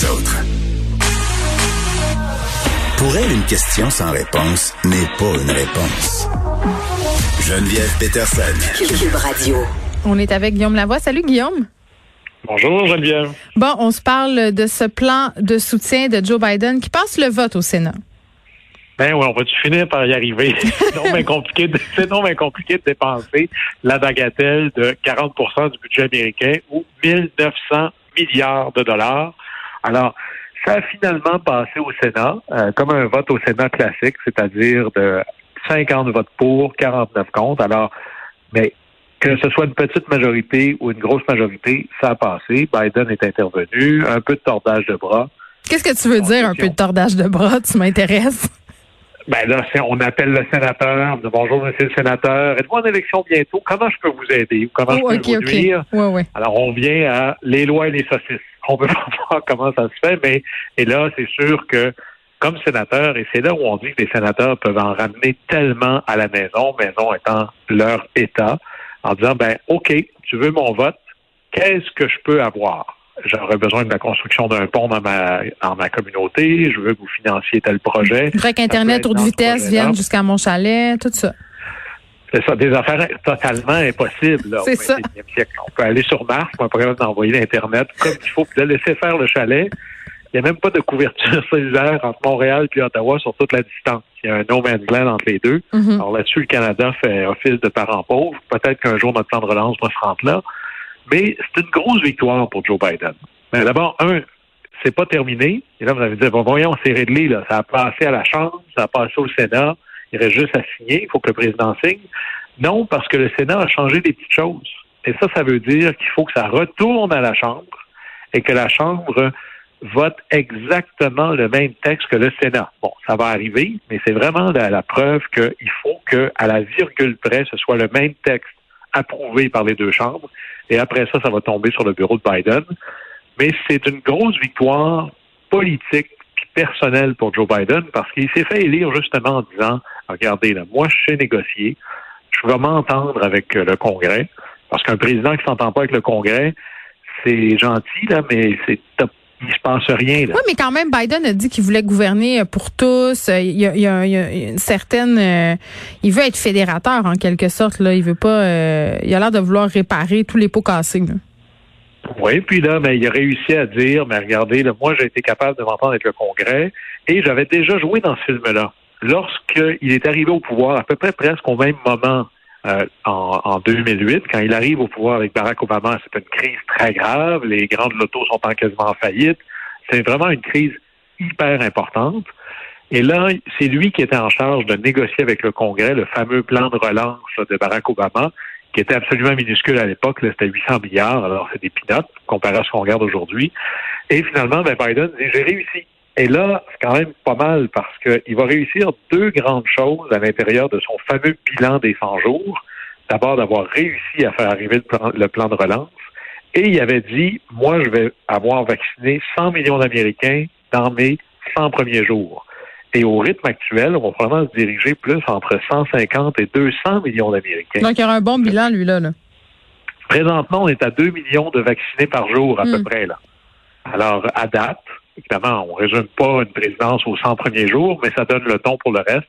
les autres. Pour elle, une question sans réponse n'est pas une réponse. Geneviève Peterson. Cube Radio. On est avec Guillaume Lavoie. Salut Guillaume. Bonjour Geneviève. Bon, on se parle de ce plan de soutien de Joe Biden qui passe le vote au Sénat. Ben oui, on va-tu finir par y arriver? C'est non bien compliqué, de, c'est non bien compliqué de dépenser la bagatelle de 40% du budget américain ou 1900 milliards de dollars. Alors, ça a finalement passé au Sénat, euh, comme un vote au Sénat classique, c'est-à-dire de 50 votes pour, 49 contre. Alors, mais que ce soit une petite majorité ou une grosse majorité, ça a passé. Biden est intervenu, un peu de tordage de bras. Qu'est-ce que tu veux dire, un peu de tordage de bras? Tu m'intéresses. Ben là, on appelle le sénateur, on dit bonjour, monsieur le sénateur, êtes-vous en élection bientôt? Comment je peux vous aider? Comment Oh, je ok, peux vous? Ouais, ouais. Alors, on vient à les lois et les saucisses. On veut pas voir comment ça se fait, mais et là, c'est sûr que comme sénateur, et c'est là où on dit que les sénateurs peuvent en ramener tellement à la maison, maison étant leur État, en disant, ben, OK, tu veux mon vote, qu'est-ce que je peux avoir? J'aurais besoin de la construction d'un pont dans ma, dans ma communauté, je veux que vous financiez tel projet. Je voudrais qu'Internet haute vitesse vienne jusqu'à mon chalet, tout ça. C'est ça, des affaires totalement impossibles. C'est ça. 21e siècle. On peut aller sur Mars, on peut d'envoyer l'Internet comme il faut, puis de laisser faire le chalet. Il n'y a même pas de couverture cellulaire entre Montréal et Ottawa sur toute la distance. Il y a un no man's land entre les deux. Mhm. Alors là-dessus, le Canada fait office de parent pauvre. Peut-être qu'un jour, notre plan de relance va se rendre là. Mais c'est une grosse victoire pour Joe Biden. D'abord, un, c'est pas terminé. Et là, vous avez dit, bon, voyons, c'est réglé, là. Ça a passé à la Chambre, ça a passé au Sénat. Il reste juste à signer. Il faut que le président signe. Non, parce que le Sénat a changé des petites choses. Et ça, ça veut dire qu'il faut que ça retourne à la Chambre et que la Chambre vote exactement le même texte que le Sénat. Bon, ça va arriver, mais c'est vraiment la, la preuve qu'il faut que, à la virgule près, ce soit le même texte approuvé par les deux chambres. Et après ça, ça va tomber sur le bureau de Biden. Mais c'est une grosse victoire politique personnelle pour Joe Biden parce qu'il s'est fait élire justement en disant, regardez, là, moi, je sais négocier, je vais m'entendre avec euh, le Congrès, parce qu'un président qui s'entend pas avec le Congrès, c'est gentil, là, mais c'est il se passe rien. Là. Oui, mais quand même, Biden a dit qu'il voulait gouverner pour tous. Euh, Il y a, il y a- il y a une certaine... euh, il veut être fédérateur, en quelque sorte. Là. Il veut pas... euh, il a l'air de vouloir réparer tous les pots cassés. là. Oui, puis là, ben, il a réussi à dire, mais regardez, là, moi, j'ai été capable de m'entendre avec le Congrès et j'avais déjà joué dans ce film-là. Lorsqu'il est arrivé au pouvoir, à peu près presque au même moment euh, en, en 2008, quand il arrive au pouvoir avec Barack Obama, c'est une crise très grave, les grandes lotos sont en quasiment en faillite, c'est vraiment une crise hyper importante. Et là, c'est lui qui était en charge de négocier avec le Congrès le fameux plan de relance de Barack Obama, qui était absolument minuscule à l'époque. C'était 800 milliards, alors c'est des peanuts comparé à ce qu'on regarde aujourd'hui. Et finalement, ben, Biden dit, j'ai réussi. Et là, c'est quand même pas mal parce qu'il va réussir deux grandes choses à l'intérieur de son fameux bilan des 100 jours. D'abord, d'avoir réussi à faire arriver le plan, le plan de relance. Et il avait dit, moi, je vais avoir vacciné 100 millions d'Américains dans mes 100 premiers jours. Et au rythme actuel, on va probablement se diriger plus entre 150 et 200 millions d'Américains. Donc, il y aura un bon bilan, lui, là. là. Présentement, on est à 2 millions de vaccinés par jour, à Mm. peu près. là. Alors, à date, évidemment, on ne résume pas une présidence aux 100 premiers jours, mais ça donne le ton pour le reste.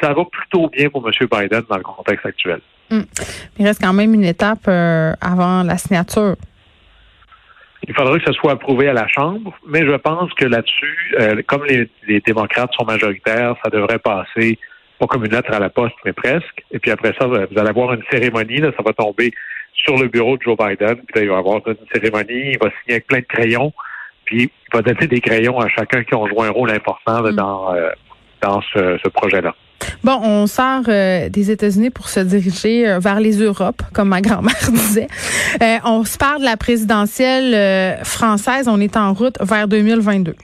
Ça va plutôt bien pour M. Biden dans le contexte actuel. Il reste quand même une étape euh, avant la signature. Il faudrait que ce soit approuvé à la Chambre, mais je pense que là-dessus, euh, comme les, les démocrates sont majoritaires, ça devrait passer, pas comme une lettre à la poste, mais presque. Et puis après ça, vous allez avoir une cérémonie, là, ça va tomber sur le bureau de Joe Biden, puis là, il va y avoir une cérémonie, il va signer avec plein de crayons, puis il va donner des crayons à chacun qui ont joué un rôle important là, Mm. dans, euh, dans ce, ce projet-là. Bon, on sort euh, des États-Unis pour se diriger euh, vers les Europes, comme ma grand-mère disait. Euh, on se parle de la présidentielle française. On est en route vers 2022.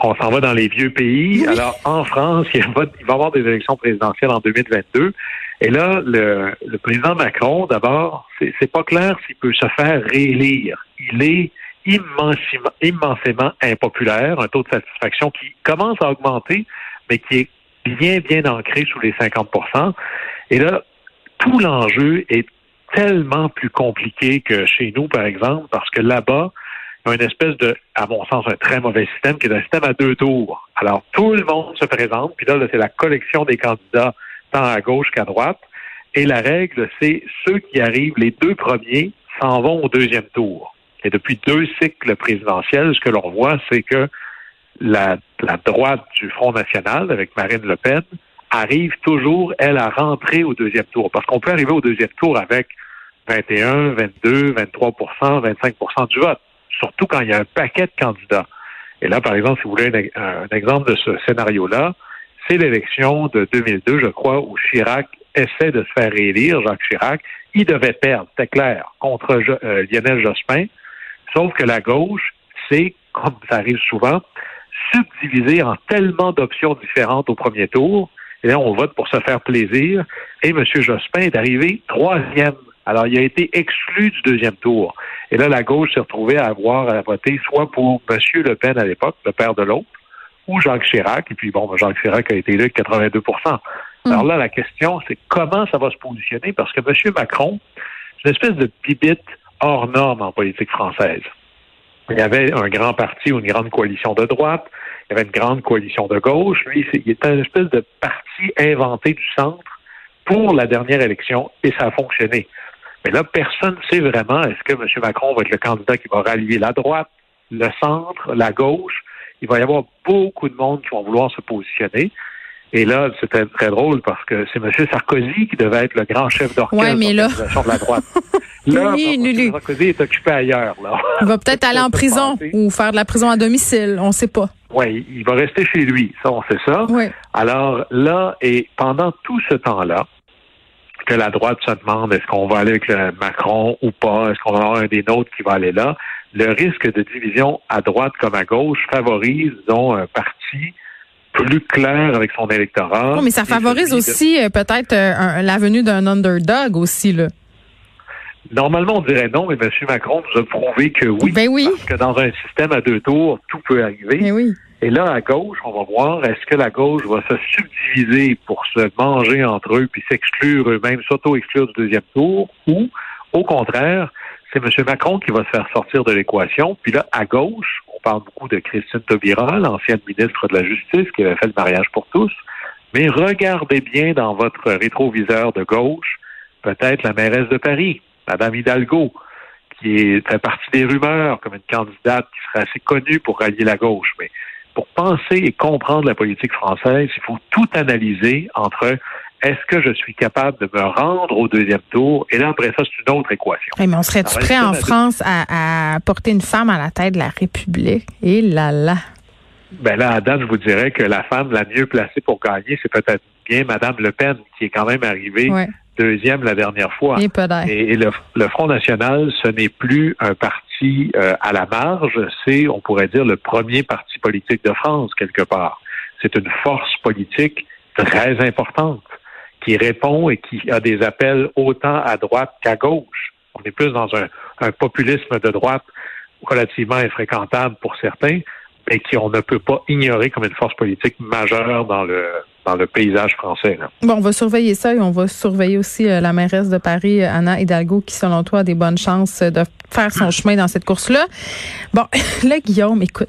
On s'en va dans les vieux pays. Alors, en France, il va, il va y avoir des élections présidentielles en 2022. Et là, le, le président Macron, d'abord, c'est pas clair s'il peut se faire réélire. Il est immensément, impopulaire, un taux de satisfaction qui commence à augmenter, mais qui est bien, bien ancré sous les 50% Et là, tout l'enjeu est tellement plus compliqué que chez nous, par exemple, parce que là-bas, une espèce de, à mon sens, un très mauvais système qui est un système à deux tours. Alors, tout le monde se présente, puis là, c'est la collection des candidats tant à gauche qu'à droite. Et la règle, c'est ceux qui arrivent, les deux premiers, s'en vont au deuxième tour. Et depuis deux cycles présidentiels, ce que l'on voit, c'est que la, la, droite du Front national, avec Marine Le Pen, arrive toujours, elle, à rentrer au deuxième tour. Parce qu'on peut arriver au deuxième tour avec 21, 22, 23% 25% du vote, surtout quand il y a un paquet de candidats. Et là, par exemple, si vous voulez un, exemple de ce scénario-là, c'est l'élection de 2002, je crois, où Chirac essaie de se faire réélire, Jacques Chirac. Il devait perdre, c'est clair, contre euh, Lionel Jospin. Sauf que la gauche, c'est, comme ça arrive souvent, subdivisé en tellement d'options différentes au premier tour. Et là, on vote pour se faire plaisir. Et M. Jospin est arrivé troisième alors, il a été exclu du deuxième tour. Et là, la gauche s'est retrouvée à avoir à voter soit pour M. Le Pen à l'époque, le père de l'autre, ou Jacques Chirac. Et puis, bon, Jacques Chirac a été élu avec 82 mm. Alors là, la question, c'est comment ça va se positionner? Parce que M. Macron, c'est une espèce de bibite hors norme en politique française. Il y avait un grand parti ou une grande coalition de droite, il y avait une grande coalition de gauche. Lui, il était une espèce de parti inventé du centre pour la dernière élection et ça a fonctionné. Mais là, personne ne sait vraiment est-ce que M. Macron va être le candidat qui va rallier la droite, le centre, la gauche. Il va y avoir beaucoup de monde qui vont vouloir se positionner. Et là, c'était très drôle parce que c'est M. Sarkozy qui devait être le grand chef d'orchestre de la droite. Là, M. Sarkozy est occupé ailleurs. Là. Il va peut-être aller en prison ou faire de la prison à domicile, on ne sait pas. Oui, il va rester chez lui, ça, on sait ça. Oui. Alors là, et pendant tout ce temps-là, que la droite se demande est-ce qu'on va aller avec le Macron ou pas, est-ce qu'on va avoir un des nôtres qui va aller là, le risque de division à droite comme à gauche favorise, disons, un parti plus clair avec son électorat. mais ça favorise aussi euh, peut-être euh, la venue d'un underdog aussi, là. Normalement, on dirait non, mais M. Macron nous a prouvé que oui. Ben oui. Parce que dans un système à deux tours, tout peut arriver. Ben oui. Et là, à gauche, on va voir, est-ce que la gauche va se subdiviser pour se manger entre eux puis s'exclure eux-mêmes, s'auto-exclure du deuxième tour, ou, au contraire, c'est M. Macron qui va se faire sortir de l'équation. Puis là, à gauche, on parle beaucoup de Christine Taubira, l'ancienne ministre de la Justice, qui avait fait le mariage pour tous. Mais regardez bien dans votre rétroviseur de gauche, peut-être la mairesse de Paris, Madame Hidalgo, qui fait partie des rumeurs comme une candidate qui serait assez connue pour rallier la gauche. Mais pour penser et comprendre la politique française, il faut tout analyser entre est-ce que je suis capable de me rendre au deuxième tour? Et là, après ça, c'est une autre équation. mais on serait-tu prêt en France à, porter une femme à la tête de la République? Et là là. Ben là, à date, je vous dirais que la femme la mieux placée pour gagner, c'est peut-être bien Madame Le Pen, qui est quand même arrivée deuxième la dernière fois. Et, et le, le, Front National, ce n'est plus un parti euh, à la marge, c'est, on pourrait dire, le premier parti politique de France, quelque part. C'est une force politique très importante qui répond et qui a des appels autant à droite qu'à gauche. On est plus dans un, un populisme de droite relativement infréquentable pour certains, mais qui on ne peut pas ignorer comme une force politique majeure dans le dans le paysage français. Bon, on va surveiller ça et on va surveiller aussi euh, la mairesse de Paris, Anna Hidalgo, qui, selon toi, a des bonnes chances de faire son chemin dans cette course-là. Bon, là, Guillaume, écoute.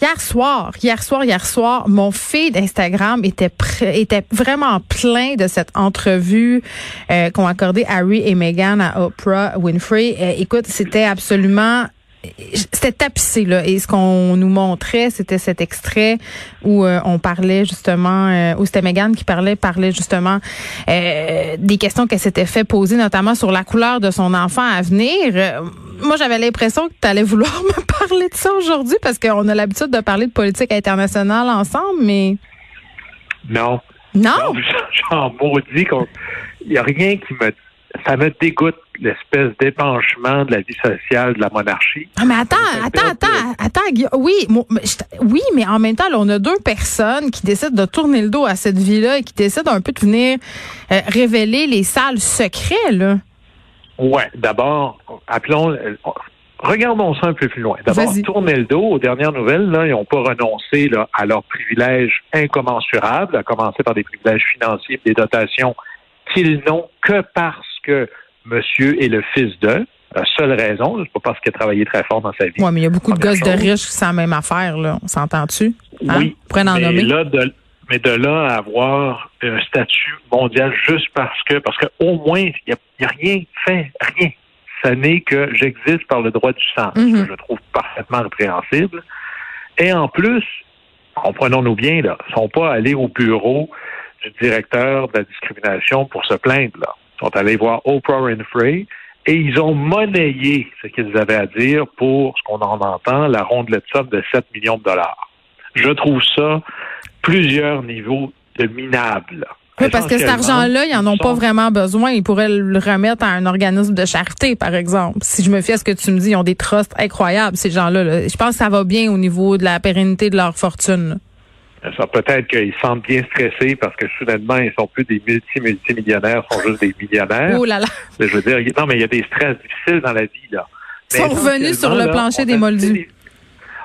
Hier soir, hier soir, hier soir, mon feed Instagram était était vraiment plein de cette entrevue euh, qu'ont accordé Harry et Meghan à Oprah Winfrey. Euh, écoute, c'était absolument c'était tapissé là et ce qu'on nous montrait c'était cet extrait où euh, on parlait justement euh, où c'était Megan qui parlait parlait justement euh, des questions qu'elle s'était fait poser notamment sur la couleur de son enfant à venir moi j'avais l'impression que tu allais vouloir me parler de ça aujourd'hui parce qu'on a l'habitude de parler de politique internationale ensemble mais non non, j'en maudis il y a rien qui me ça me dégoûte l'espèce d'épanchement de la vie sociale de la monarchie. Ah, mais attends, attends, attends, attends, oui, oui, mais en même temps, on a deux personnes qui décident de tourner le dos à cette vie-là et qui décident un peu de venir euh, révéler les salles secrets, là. Ouais, d'abord, appelons, regardons ça un peu plus loin. D'abord, tourner le dos aux dernières nouvelles, là, ils n'ont pas renoncé là, à leurs privilèges incommensurables, à commencer par des privilèges financiers, des dotations qu'ils n'ont que parce que monsieur est le fils d'eux. La seule raison, c'est pas parce qu'il a travaillé très fort dans sa vie. Oui, mais il y a beaucoup de gosses de riches qui sont la même affaire, là. On s'entend-tu? Hein? Oui. en nommer. Là, de, mais de là à avoir un statut mondial juste parce que, parce qu'au moins, il n'y a, a, rien fait, rien. Ce n'est que j'existe par le droit du sang, mm -hmm. que je trouve parfaitement répréhensible. Et en plus, comprenons-nous bien, là, ne sont pas allés au bureau du directeur de la discrimination pour se plaindre. Là. Ils sont allés voir Oprah Winfrey et ils ont monnayé ce qu'ils avaient à dire pour ce qu'on en entend, la rondelette somme de 7 millions de dollars. Je trouve ça plusieurs niveaux de minable. Oui, parce que cet argent-là, ils n'en ont pas vraiment besoin. Ils pourraient le remettre à un organisme de charité, par exemple. Si je me fie à ce que tu me dis, ils ont des trusts incroyables, ces gens-là. Je pense que ça va bien au niveau de la pérennité de leur fortune. Ça peut-être qu'ils se sentent bien stressés parce que soudainement, ils sont plus des multi-multimillionnaires, ils sont juste des millionnaires. Oh là là. Je veux dire, non, mais il y a des stress difficiles dans la vie, là. Ils sont revenus sur le là, plancher des moldus.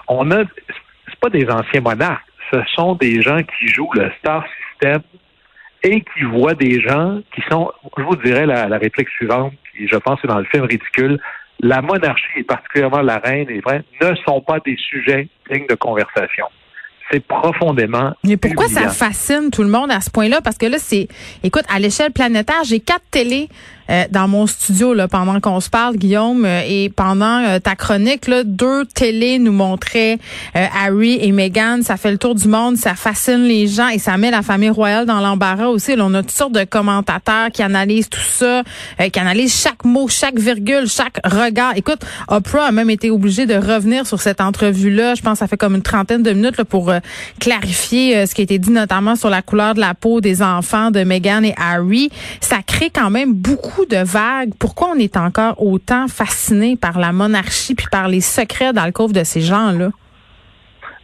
On a, c'est pas des anciens monarques. Ce sont des gens qui jouent le star system et qui voient des gens qui sont, je vous dirais la, la réplique suivante, qui je pense est dans le film ridicule, la monarchie et particulièrement la reine et vrai, ne sont pas des sujets dignes de conversation. C'est profondément. Mais pourquoi humiliant. ça fascine tout le monde à ce point-là? Parce que là, c'est, écoute, à l'échelle planétaire, j'ai quatre télés euh, dans mon studio là, pendant qu'on se parle, Guillaume, euh, et pendant euh, ta chronique, là, deux télés nous montraient Harry et Meghan. Ça fait le tour du monde, ça fascine les gens et ça met la famille royale dans l'embarras aussi. On a toutes sortes de commentateurs qui analysent tout ça, qui analysent chaque mot, chaque virgule, chaque regard. Écoute, Oprah a même été obligée de revenir sur cette entrevue-là. Je pense que ça fait comme une trentaine de minutes là, pour clarifier ce qui a été dit notamment sur la couleur de la peau des enfants de Meghan et Harry. Ça crée quand même beaucoup de vagues. Pourquoi on est encore autant fasciné par la monarchie puis par les secrets dans le coffre de ces gens-là?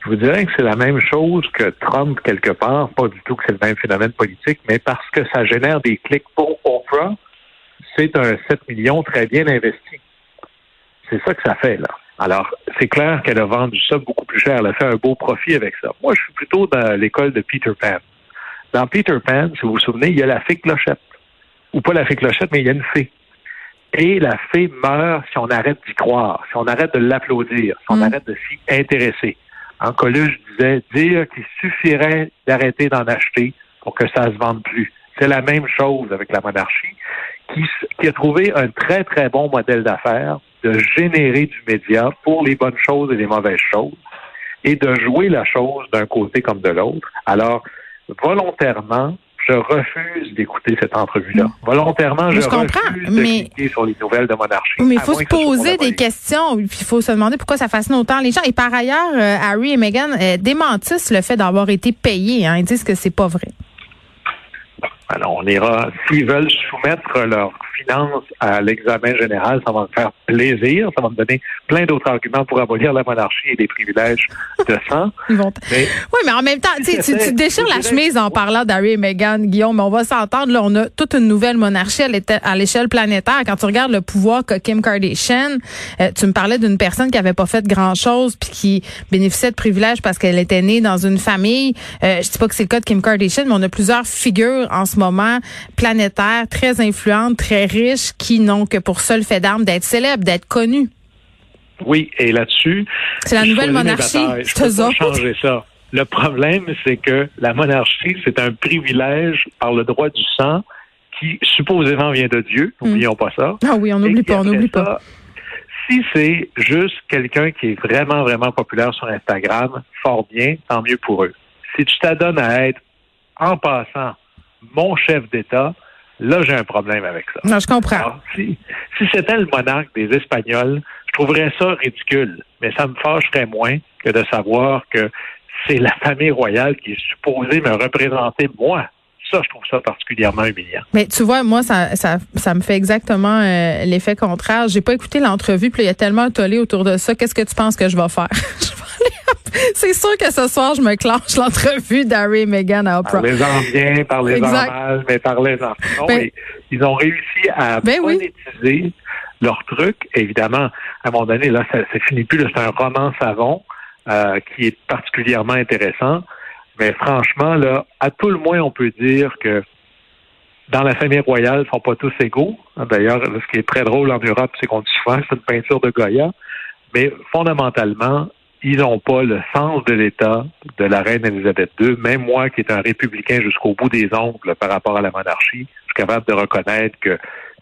Je vous dirais que c'est la même chose que Trump quelque part. Pas du tout que c'est le même phénomène politique, mais parce que ça génère des clics pour Oprah, c'est un 7 millions très bien investi. C'est ça que ça fait, là. Alors, c'est clair qu'elle a vendu ça beaucoup plus cher. Elle a fait un beau profit avec ça. Moi, je suis plutôt dans l'école de Peter Pan. Dans Peter Pan, si vous vous souvenez, il y a la fée Clochette ou pas la fée clochette, mais il y a une fée. Et la fée meurt si on arrête d'y croire, si on arrête de l'applaudir, si on Mm. arrête de s'y intéresser. En Coluche disait dire qu'il suffirait d'arrêter d'en acheter pour que ça se vende plus. C'est la même chose avec la monarchie, qui, qui a trouvé un très, très bon modèle d'affaires de générer du média pour les bonnes choses et les mauvaises choses et de jouer la chose d'un côté comme de l'autre. Alors, volontairement, je refuse d'écouter cette entrevue-là. Volontairement, je, Je comprends, refuse de mais- cliquer sur les nouvelles de monarchie. Oui, mais il faut se que poser des questions, puis il faut se demander pourquoi ça fascine autant les gens. Et par ailleurs, euh, Harry et Meghan euh, démentissent le fait d'avoir été payés. Hein. Ils disent que c'est pas vrai. Alors, on ira, s'ils veulent soumettre leurs finances à l'examen général, ça va me faire plaisir. Ça va me donner plein d'autres arguments pour abolir la monarchie et les privilèges de sang. Mais Oui, mais en même temps, tu, tu, tu déchires la chemise en parlant d'Harry et Meghan, Guillaume, mais on va s'entendre. Là, on a toute une nouvelle monarchie à l'échelle planétaire. Quand tu regardes le pouvoir que Kim Kardashian, euh, tu me parlais d'une personne qui avait pas fait grand-chose puis qui bénéficiait de privilèges parce qu'elle était née dans une famille. Euh, je dis pas que c'est le cas de Kim Kardashian, mais on a plusieurs figures en ce moment planétaires, très influentes, très riches, qui n'ont que pour seul fait d'arme d'être célèbres, d'être connues. oui, et là-dessus, C'est la nouvelle monarchie. Je peux pas changer ça. Le problème, c'est que la monarchie, c'est un privilège par le droit du sang qui supposément vient de Dieu. N'oublions pas ça. Ah oui, on n'oublie pas, on n'oublie pas. Si c'est juste quelqu'un qui est vraiment, vraiment populaire sur Instagram, fort bien, tant mieux pour eux. Si tu t'adonnes à être, en passant, mon chef d'État, là, j'ai un problème avec ça. Non, je comprends. Alors, si, si c'était le monarque des Espagnols, je trouverais ça ridicule, mais ça me fâcherait moins que de savoir que c'est la famille royale qui est supposée me représenter moi. Ça, je trouve ça particulièrement humiliant. Mais tu vois, moi, ça, ça, ça me fait exactement euh, l'effet contraire. J'ai pas écouté l'entrevue, puis là, il y a tellement un tollé autour de ça. Qu'est-ce que tu penses que je vais faire? C'est sûr que ce soir, je me clenche l'entrevue d'Harry et Meghan à Oprah. Parlez-en bien, parlez-en mal, mais parlez-en. Non, Ben- ils ont réussi à Ben oui. monétiser leur truc. Évidemment, à un moment donné, là, ça, ça finit plus. C'est un roman savon euh, qui est particulièrement intéressant. Mais franchement, là, à tout le moins, on peut dire que dans la famille royale, ils sont pas tous égaux. D'ailleurs, ce qui est très drôle en Europe, c'est qu'on dit souvent c'est une peinture de Goya. Mais fondamentalement, ils n'ont pas le sens de l'État de la reine Elisabeth II. Même moi, qui est un républicain jusqu'au bout des ongles par rapport à la monarchie, je suis capable de reconnaître que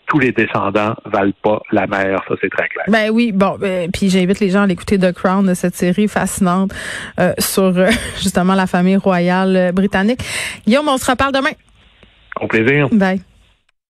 tous les descendants valent pas la mère, ça c'est très clair. Ben oui, bon, ben, puis j'invite les gens à l'écouter The Crown, cette série fascinante euh, sur euh, justement la famille royale britannique. Guillaume, on se reparle demain. Au plaisir. Bye.